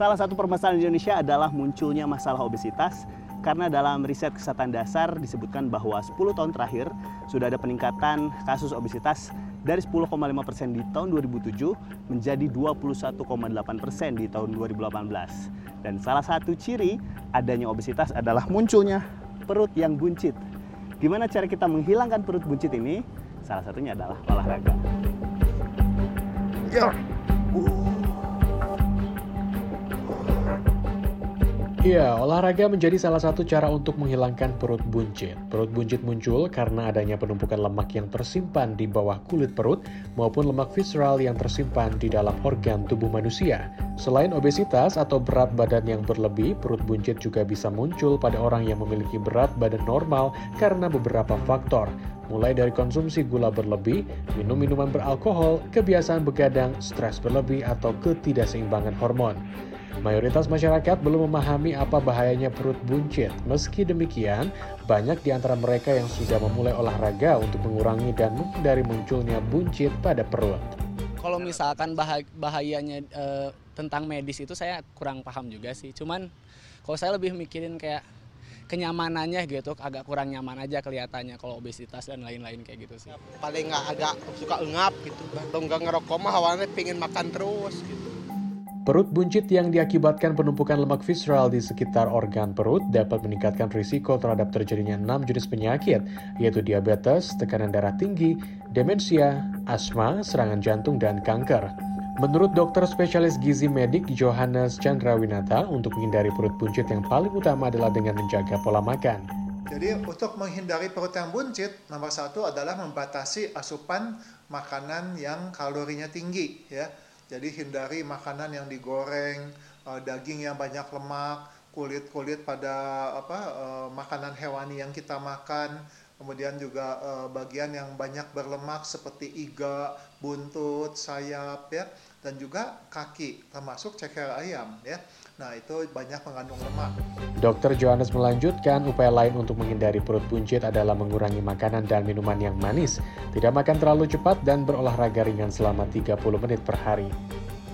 Salah satu permasalahan di Indonesia adalah munculnya masalah obesitas karena dalam riset kesehatan dasar disebutkan bahwa 10 tahun terakhir sudah ada peningkatan kasus obesitas dari 10,5 persen di tahun 2007 menjadi 21,8 persen di tahun 2018. Dan salah satu ciri adanya obesitas adalah munculnya perut yang buncit. Gimana cara kita menghilangkan perut buncit ini? Salah satunya adalah olahraga. Ya. Iya, olahraga menjadi salah satu cara untuk menghilangkan perut buncit. Perut buncit muncul karena adanya penumpukan lemak yang tersimpan di bawah kulit perut maupun lemak visceral yang tersimpan di dalam organ tubuh manusia. Selain obesitas atau berat badan yang berlebih, perut buncit juga bisa muncul pada orang yang memiliki berat badan normal karena beberapa faktor, mulai dari konsumsi gula berlebih, minum minuman beralkohol, kebiasaan begadang, stres berlebih, atau ketidakseimbangan hormon. Mayoritas masyarakat belum memahami apa bahayanya perut buncit. Meski demikian, banyak di antara mereka yang sudah memulai olahraga untuk mengurangi dan menghindari munculnya buncit pada perut. Kalau misalkan bah bahayanya e, tentang medis itu saya kurang paham juga sih. Cuman kalau saya lebih mikirin kayak kenyamanannya gitu agak kurang nyaman aja kelihatannya kalau obesitas dan lain-lain kayak gitu sih. Paling nggak agak suka ngap gitu. Kalau nggak ngerokok mah awalnya pingin makan terus gitu. Perut buncit yang diakibatkan penumpukan lemak visceral di sekitar organ perut dapat meningkatkan risiko terhadap terjadinya enam jenis penyakit, yaitu diabetes, tekanan darah tinggi, demensia, asma, serangan jantung, dan kanker. Menurut dokter spesialis gizi medik Johannes Chandrawinata, untuk menghindari perut buncit yang paling utama adalah dengan menjaga pola makan. Jadi untuk menghindari perut yang buncit, nomor satu adalah membatasi asupan makanan yang kalorinya tinggi, ya jadi hindari makanan yang digoreng, uh, daging yang banyak lemak, kulit-kulit pada apa uh, makanan hewani yang kita makan, kemudian juga uh, bagian yang banyak berlemak seperti iga, buntut, sayap ya, dan juga kaki termasuk ceker ayam ya. Nah, itu banyak mengandung lemak. Dokter Johannes melanjutkan, upaya lain untuk menghindari perut buncit adalah mengurangi makanan dan minuman yang manis, tidak makan terlalu cepat, dan berolahraga ringan selama 30 menit per hari.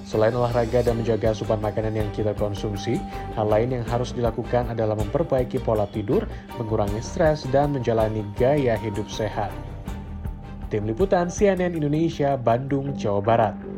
Selain olahraga dan menjaga asupan makanan yang kita konsumsi, hal lain yang harus dilakukan adalah memperbaiki pola tidur, mengurangi stres, dan menjalani gaya hidup sehat. Tim Liputan CNN Indonesia, Bandung, Jawa Barat.